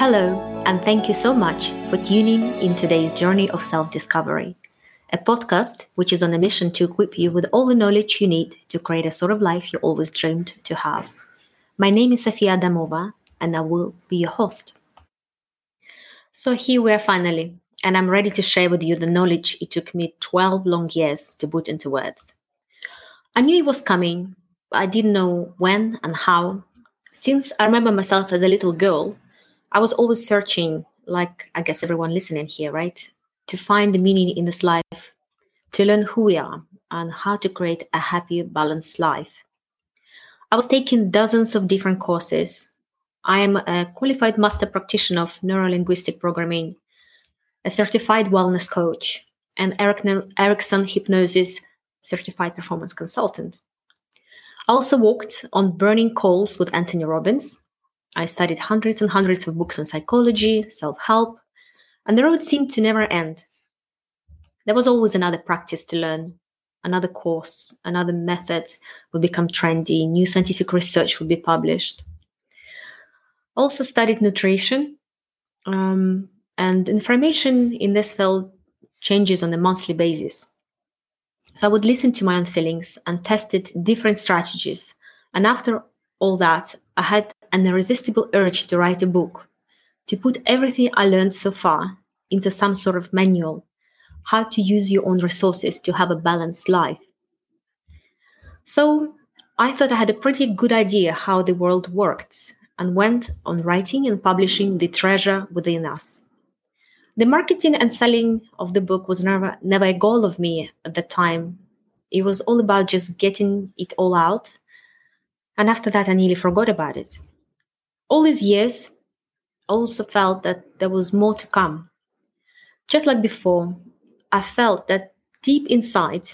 Hello, and thank you so much for tuning in today's journey of self discovery, a podcast which is on a mission to equip you with all the knowledge you need to create a sort of life you always dreamed to have. My name is Sofia Adamova, and I will be your host. So here we are finally, and I'm ready to share with you the knowledge it took me 12 long years to put into words. I knew it was coming, but I didn't know when and how. Since I remember myself as a little girl, I was always searching, like I guess everyone listening here, right? To find the meaning in this life, to learn who we are, and how to create a happy, balanced life. I was taking dozens of different courses. I am a qualified master practitioner of neurolinguistic programming, a certified wellness coach, and Erickson hypnosis certified performance consultant. I also worked on burning coals with Anthony Robbins. I studied hundreds and hundreds of books on psychology, self help, and the road seemed to never end. There was always another practice to learn, another course, another method would become trendy, new scientific research would be published. Also studied nutrition, um, and information in this field changes on a monthly basis. So I would listen to my own feelings and tested different strategies. And after all that, I had an irresistible urge to write a book, to put everything I learned so far into some sort of manual, how to use your own resources to have a balanced life. So I thought I had a pretty good idea how the world worked and went on writing and publishing The Treasure Within Us. The marketing and selling of the book was never, never a goal of me at the time. It was all about just getting it all out. And after that, I nearly forgot about it. All these years, I also felt that there was more to come. Just like before, I felt that deep inside,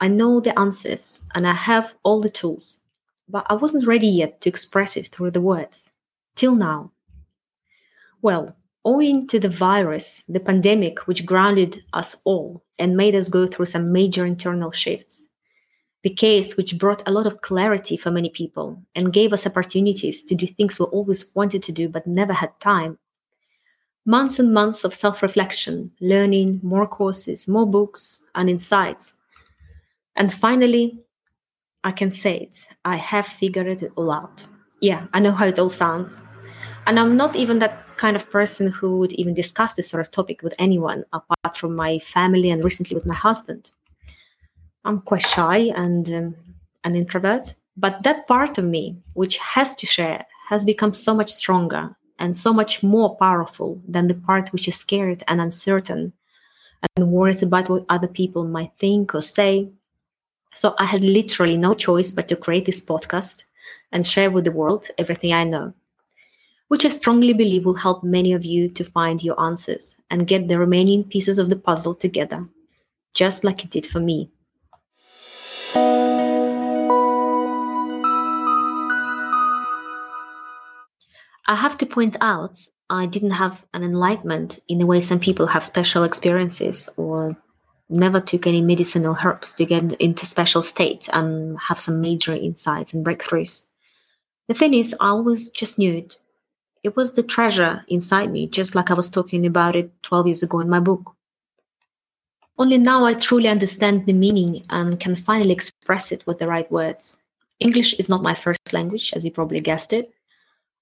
I know the answers and I have all the tools, but I wasn't ready yet to express it through the words. Till now. Well, owing to the virus, the pandemic, which grounded us all and made us go through some major internal shifts. The case, which brought a lot of clarity for many people and gave us opportunities to do things we always wanted to do but never had time. Months and months of self reflection, learning, more courses, more books, and insights. And finally, I can say it I have figured it all out. Yeah, I know how it all sounds. And I'm not even that kind of person who would even discuss this sort of topic with anyone apart from my family and recently with my husband. I'm quite shy and um, an introvert, but that part of me, which has to share, has become so much stronger and so much more powerful than the part which is scared and uncertain and worries about what other people might think or say. So I had literally no choice but to create this podcast and share with the world everything I know which I strongly believe will help many of you to find your answers and get the remaining pieces of the puzzle together, just like it did for me. I have to point out I didn't have an enlightenment in the way some people have special experiences or never took any medicinal herbs to get into special states and have some major insights and breakthroughs. The thing is, I always just knew it it was the treasure inside me, just like I was talking about it 12 years ago in my book. Only now I truly understand the meaning and can finally express it with the right words. English is not my first language, as you probably guessed it.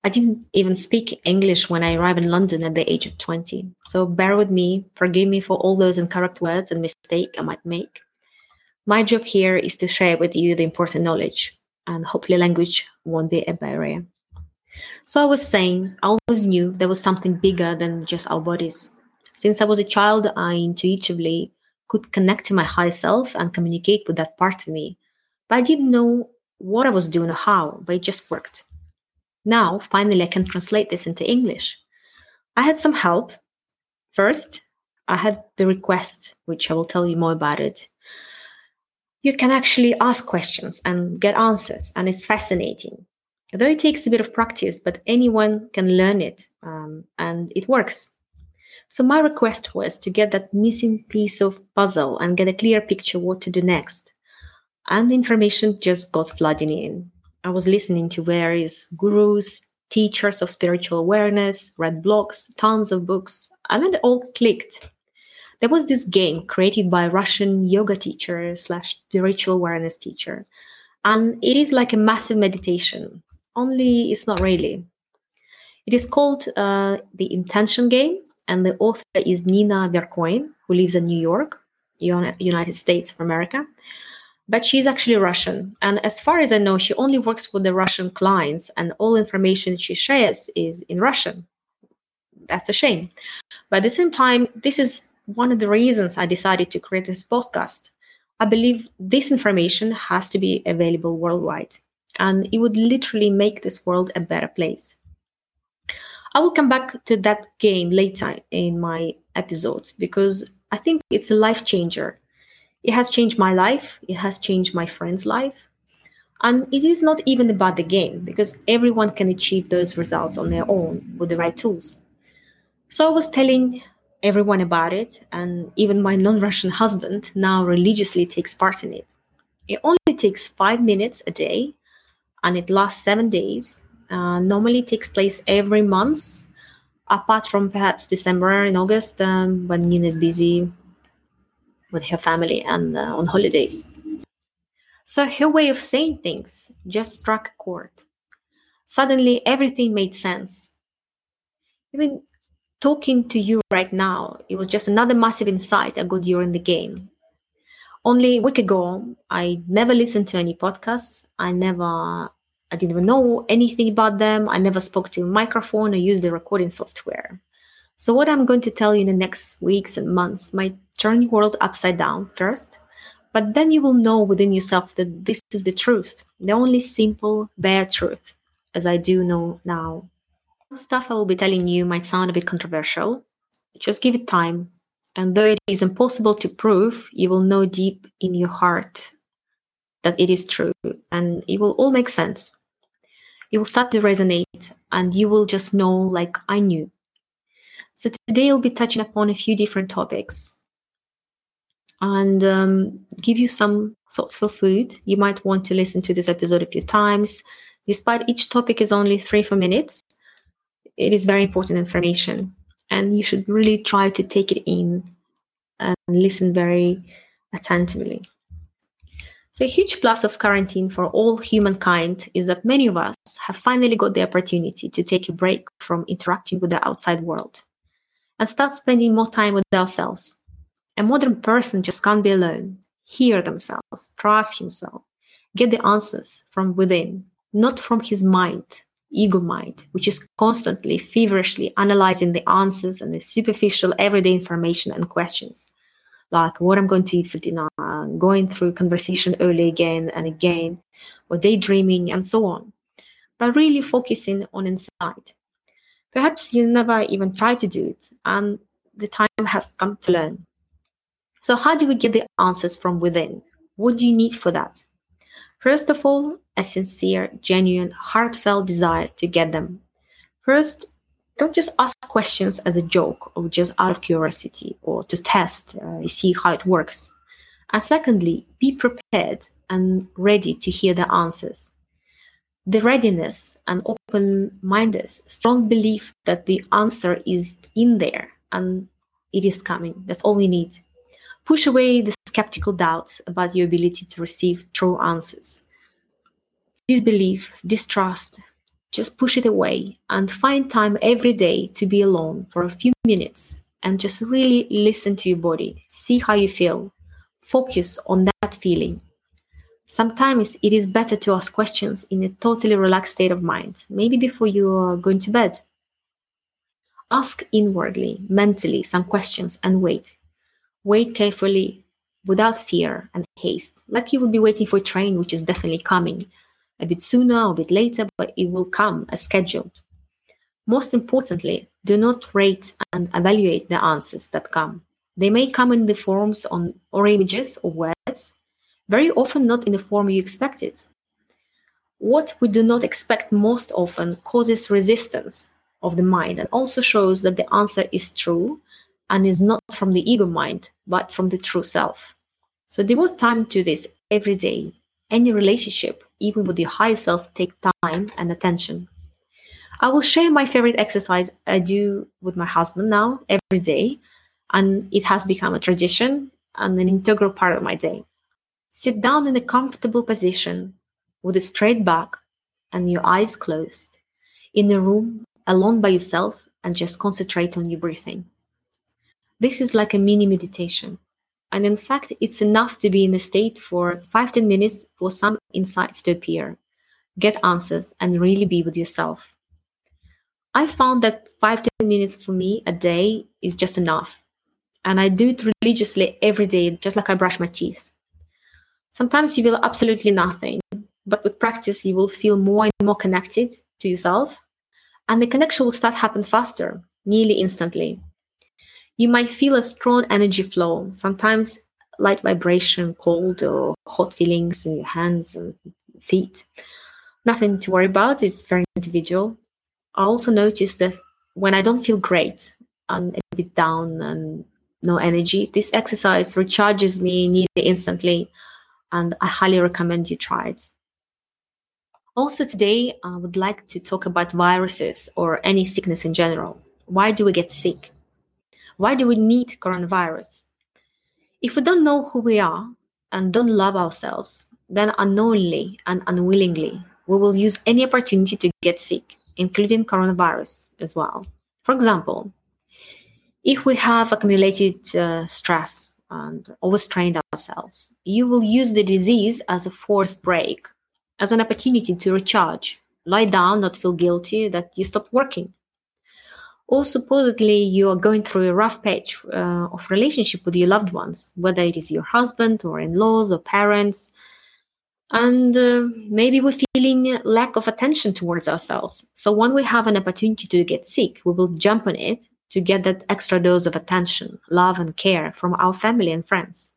I didn't even speak English when I arrived in London at the age of 20. So bear with me, forgive me for all those incorrect words and mistakes I might make. My job here is to share with you the important knowledge, and hopefully language won't be a barrier. So I was saying, I always knew there was something bigger than just our bodies. Since I was a child, I intuitively could connect to my higher self and communicate with that part of me. But I didn't know what I was doing or how, but it just worked. Now, finally, I can translate this into English. I had some help. First, I had the request, which I will tell you more about it. You can actually ask questions and get answers, and it's fascinating though it takes a bit of practice, but anyone can learn it um, and it works. So my request was to get that missing piece of puzzle and get a clear picture what to do next. And the information just got flooding in. I was listening to various gurus, teachers of spiritual awareness, read blogs, tons of books, and then it all clicked. There was this game created by a Russian yoga teacher slash spiritual awareness teacher. And it is like a massive meditation, only it's not really. It is called uh, The Intention Game, and the author is Nina Vercoyne, who lives in New York, United States of America but she's actually Russian. And as far as I know, she only works with the Russian clients, and all information she shares is in Russian. That's a shame. But at the same time, this is one of the reasons I decided to create this podcast. I believe this information has to be available worldwide, and it would literally make this world a better place. I will come back to that game later in my episodes because I think it's a life changer it has changed my life, it has changed my friend's life. And it is not even about the game because everyone can achieve those results on their own with the right tools. So I was telling everyone about it, and even my non Russian husband now religiously takes part in it. It only takes five minutes a day and it lasts seven days. Uh, normally takes place every month, apart from perhaps December and August um, when Nina is busy with her family and uh, on holidays. So her way of saying things just struck a chord. Suddenly, everything made sense. Even talking to you right now, it was just another massive insight I got during the game. Only a week ago, I never listened to any podcasts. I never, I didn't even know anything about them. I never spoke to a microphone or used the recording software. So, what I'm going to tell you in the next weeks and months might turn your world upside down first, but then you will know within yourself that this is the truth, the only simple, bare truth, as I do know now. Stuff I will be telling you might sound a bit controversial. Just give it time. And though it is impossible to prove, you will know deep in your heart that it is true and it will all make sense. It will start to resonate and you will just know, like I knew, so today I'll be touching upon a few different topics and um, give you some thoughts for food. You might want to listen to this episode a few times. Despite each topic is only three, four minutes, it is very important information. And you should really try to take it in and listen very attentively. So, a huge plus of quarantine for all humankind is that many of us have finally got the opportunity to take a break from interacting with the outside world and start spending more time with ourselves. A modern person just can't be alone, hear themselves, trust himself, get the answers from within, not from his mind, ego mind, which is constantly, feverishly analyzing the answers and the superficial everyday information and questions, like what I'm going to eat for dinner, going through conversation early again and again, or daydreaming and so on, but really focusing on inside Perhaps you never even tried to do it, and the time has come to learn. So, how do we get the answers from within? What do you need for that? First of all, a sincere, genuine, heartfelt desire to get them. First, don't just ask questions as a joke or just out of curiosity or to test, uh, see how it works. And secondly, be prepared and ready to hear the answers the readiness and open mindedness, strong belief that the answer is in there and it is coming. That's all we need. Push away the skeptical doubts about your ability to receive true answers. Disbelief, distrust, just push it away and find time every day to be alone for a few minutes and just really listen to your body. See how you feel. Focus on that feeling Sometimes it is better to ask questions in a totally relaxed state of mind, maybe before you are going to bed. Ask inwardly, mentally, some questions and wait. Wait carefully, without fear and haste, like you would be waiting for a train which is definitely coming, a bit sooner or a bit later, but it will come as scheduled. Most importantly, do not rate and evaluate the answers that come. They may come in the forms on or images or words, very often not in the form you expected. What we do not expect most often causes resistance of the mind and also shows that the answer is true and is not from the ego mind, but from the true self. So devote time to this every day. Any relationship, even with your higher self, take time and attention. I will share my favorite exercise I do with my husband now every day, and it has become a tradition and an integral part of my day. Sit down in a comfortable position with a straight back and your eyes closed in a room alone by yourself and just concentrate on your breathing. This is like a mini meditation. And in fact, it's enough to be in a state for 5 10 minutes for some insights to appear, get answers, and really be with yourself. I found that 5 10 minutes for me a day is just enough. And I do it religiously every day, just like I brush my teeth. Sometimes you feel absolutely nothing, but with practice, you will feel more and more connected to yourself, and the connection will start happen faster, nearly instantly. You might feel a strong energy flow, sometimes light vibration, cold or hot feelings in your hands and feet. Nothing to worry about, it's very individual. I also notice that when I don't feel great, I'm a bit down and no energy, this exercise recharges me nearly instantly, and I highly recommend you try it. Also, today I would like to talk about viruses or any sickness in general. Why do we get sick? Why do we need coronavirus? If we don't know who we are and don't love ourselves, then unknowingly and unwillingly, we will use any opportunity to get sick, including coronavirus as well. For example, if we have accumulated uh, stress and overstrained ourselves, you will use the disease as a forced break as an opportunity to recharge, lie down, not feel guilty that you stopped working. Or supposedly you are going through a rough patch uh, of relationship with your loved ones, whether it is your husband or in-laws or parents, and uh, maybe we're feeling lack of attention towards ourselves. So when we have an opportunity to get sick, we will jump on it to get that extra dose of attention, love, and care from our family and friends.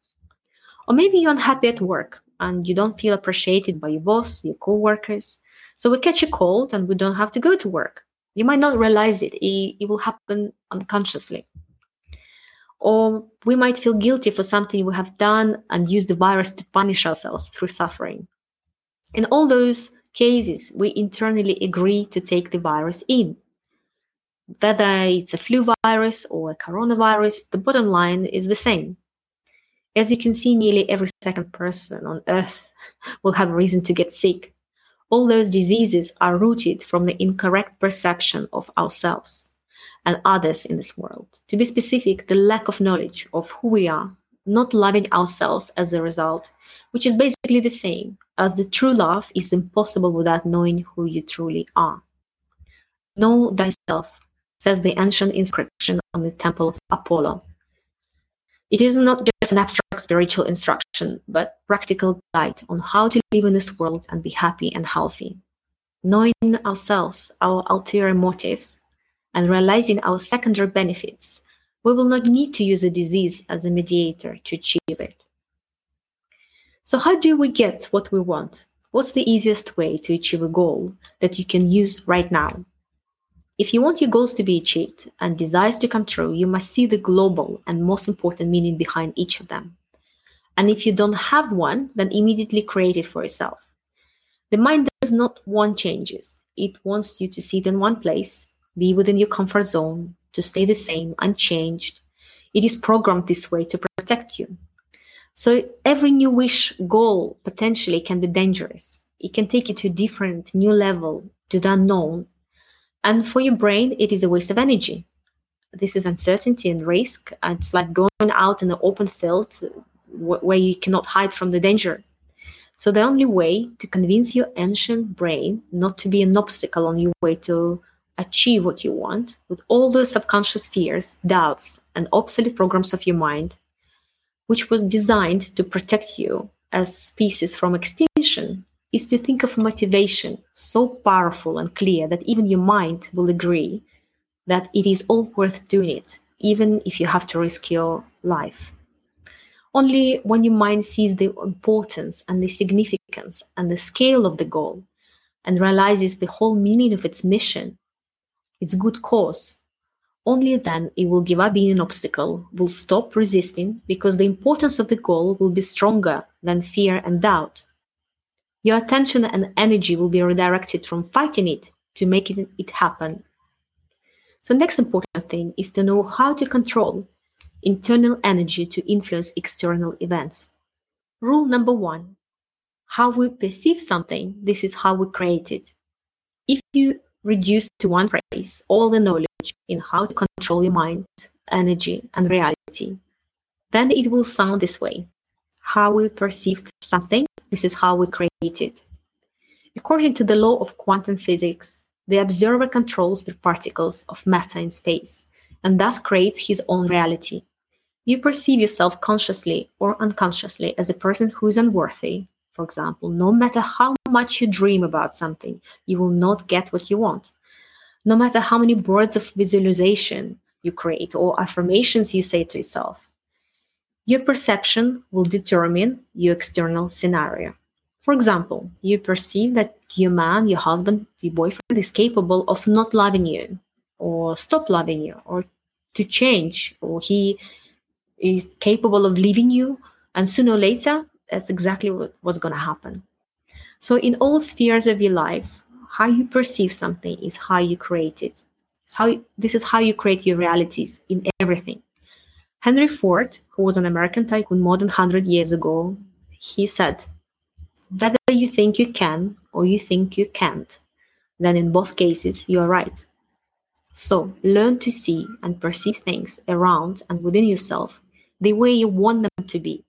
Or maybe you're unhappy at work and you don't feel appreciated by your boss, your co-workers. So we catch a cold and we don't have to go to work. You might not realize it. It, it will happen unconsciously. Or we might feel guilty for something we have done and use the virus to punish ourselves through suffering. In all those cases, we internally agree to take the virus in. Whether it's a flu virus or a coronavirus, the bottom line is the same. As you can see, nearly every second person on earth will have a reason to get sick. All those diseases are rooted from the incorrect perception of ourselves and others in this world. To be specific, the lack of knowledge of who we are, not loving ourselves as a result, which is basically the same as the true love is impossible without knowing who you truly are. Know thyself, says the ancient inscription on the temple of Apollo. It is not just an abstract spiritual instruction, but practical guide on how to live in this world and be happy and healthy. Knowing ourselves, our ulterior motives, and realizing our secondary benefits, we will not need to use a disease as a mediator to achieve it. So, how do we get what we want? What's the easiest way to achieve a goal that you can use right now? If you want your goals to be achieved and desires to come true, you must see the global and most important meaning behind each of them. And if you don't have one, then immediately create it for yourself. The mind does not want changes. It wants you to sit in one place, be within your comfort zone, to stay the same, unchanged. It is programmed this way to protect you. So every new wish goal potentially can be dangerous. It can take you to a different, new level, to the unknown, and for your brain, it is a waste of energy. This is uncertainty and risk. Uh, it's like going out in an open field where you cannot hide from the danger. So the only way to convince your ancient brain not to be an obstacle on your way to achieve what you want, with all those subconscious fears, doubts, and obsolete programs of your mind, which was designed to protect you as species from extinction, is to think of motivation so powerful and clear that even your mind will agree that it is all worth doing it, even if you have to risk your life. Only when your mind sees the importance and the significance and the scale of the goal and realizes the whole meaning of its mission, its good cause, only then it will give up being an obstacle, will stop resisting because the importance of the goal will be stronger than fear and doubt. Your attention and energy will be redirected from fighting it to making it, happen. So, next important thing is to know how to control internal energy to influence external events. Rule number one how we perceive something, this is how we create it. If you reduce to one phrase all the knowledge in how to control your mind, energy, and reality, then it will sound this way. How we perceive something, this is how we create it. According to the law of quantum physics, the observer controls the particles of matter in space and thus creates his own reality. You perceive yourself consciously or unconsciously as a person who is unworthy. For example, no matter how much you dream about something, you will not get what you want. No matter how many words of visualization you create or affirmations you say to yourself, your perception will determine your external scenario. For example, you perceive that your man, your husband, your boyfriend is capable of not loving you, or stop loving you, or to change, or he is capable of leaving you, and sooner or later, that's exactly what, what's going to happen. So, in all spheres of your life, how you perceive something is how you create it. It's how this is how you create your realities in everything. Henry Ford, who was an American tycoon more than 100 years ago, he said, whether you think you can or you think you can't, then in both cases you are right. So learn to see and perceive things around and within yourself the way you want them to be.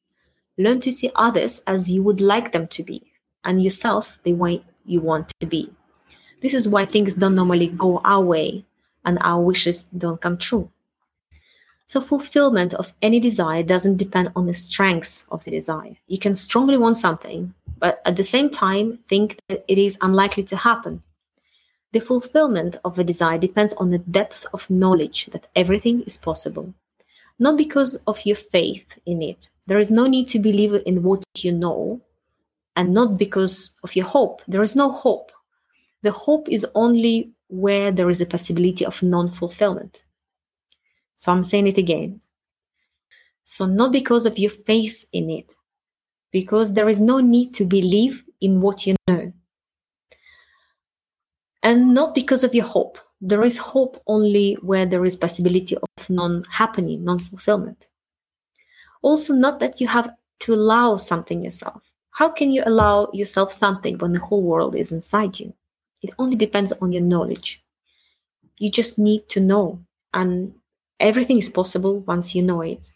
Learn to see others as you would like them to be, and yourself the way you want to be. This is why things don't normally go our way and our wishes don't come true. So, fulfillment of any desire doesn't depend on the strengths of the desire. You can strongly want something, but at the same time think that it is unlikely to happen. The fulfillment of a desire depends on the depth of knowledge that everything is possible. Not because of your faith in it. There is no need to believe in what you know, and not because of your hope. There is no hope. The hope is only where there is a possibility of non fulfillment. So I'm saying it again. So, not because of your faith in it, because there is no need to believe in what you know. And not because of your hope. There is hope only where there is possibility of non-happening, non-fulfillment. Also, not that you have to allow something yourself. How can you allow yourself something when the whole world is inside you? It only depends on your knowledge. You just need to know, and everything is possible once you know it.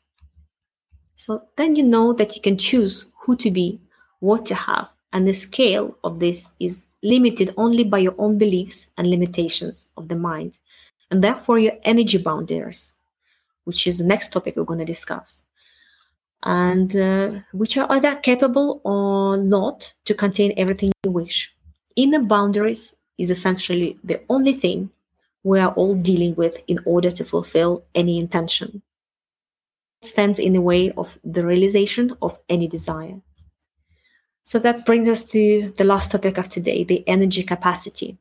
So then you know that you can choose who to be, what to have, and the scale of this is limited only by your own beliefs and limitations of the mind, and therefore your energy boundaries, which is the next topic we're going to discuss, and uh, which are either capable or not to contain everything you wish. Inner boundaries is essentially the only thing we are all dealing with in order to fulfill any intention stands in the way of the realization of any desire. So that brings us to the last topic of today the energy capacity.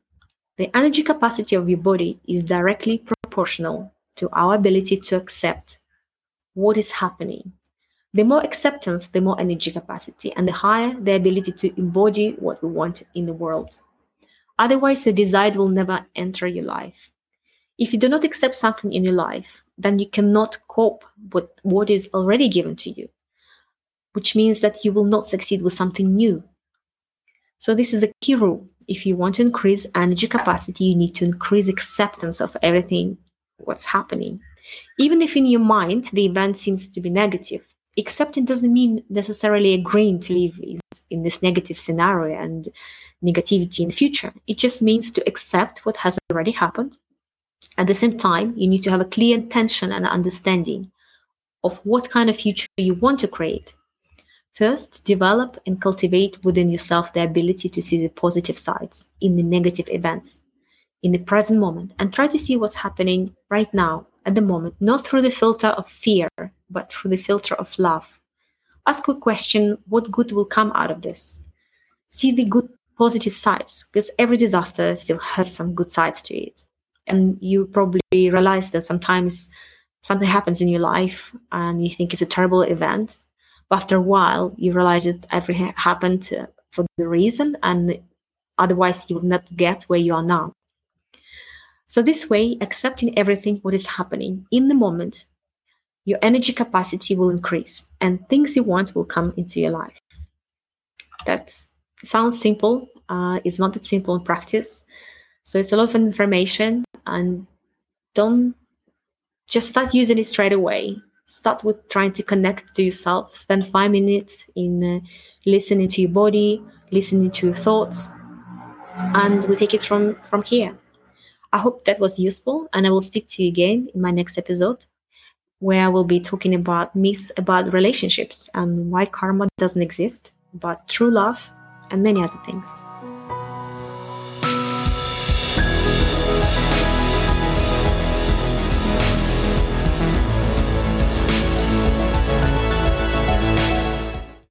The energy capacity of your body is directly proportional to our ability to accept what is happening. The more acceptance, the more energy capacity, and the higher the ability to embody what we want in the world. Otherwise, the desire will never enter your life. If you do not accept something in your life, then you cannot cope with what is already given to you, which means that you will not succeed with something new. So, this is the key rule. If you want to increase energy capacity, you need to increase acceptance of everything what's happening. Even if in your mind the event seems to be negative, accepting doesn't mean necessarily agreeing to live in this negative scenario and negativity in the future. It just means to accept what has already happened at the same time, you need to have a clear intention and understanding of what kind of future you want to create. First, develop and cultivate within yourself the ability to see the positive sides in the negative events in the present moment and try to see what's happening right now at the moment, not through the filter of fear, but through the filter of love. Ask a question what good will come out of this? See the good, positive sides, because every disaster still has some good sides to it and you probably realize that sometimes something happens in your life and you think it's a terrible event but after a while you realize that everything happened uh, for the reason and otherwise you would not get where you are now So, this way, accepting everything what is happening in the moment, your energy capacity will increase and things you want will come into your life. That sounds simple. Uh, it's not that simple in practice. So, it's a lot of information and don't just start using it straight away. Start with trying to connect to yourself. Spend five minutes in uh, listening to your body, listening to your thoughts, and we take it from from here. I hope that was useful, and I will speak to you again in my next episode, where I will be talking about myths about relationships and why karma doesn't exist, but true love and many other things.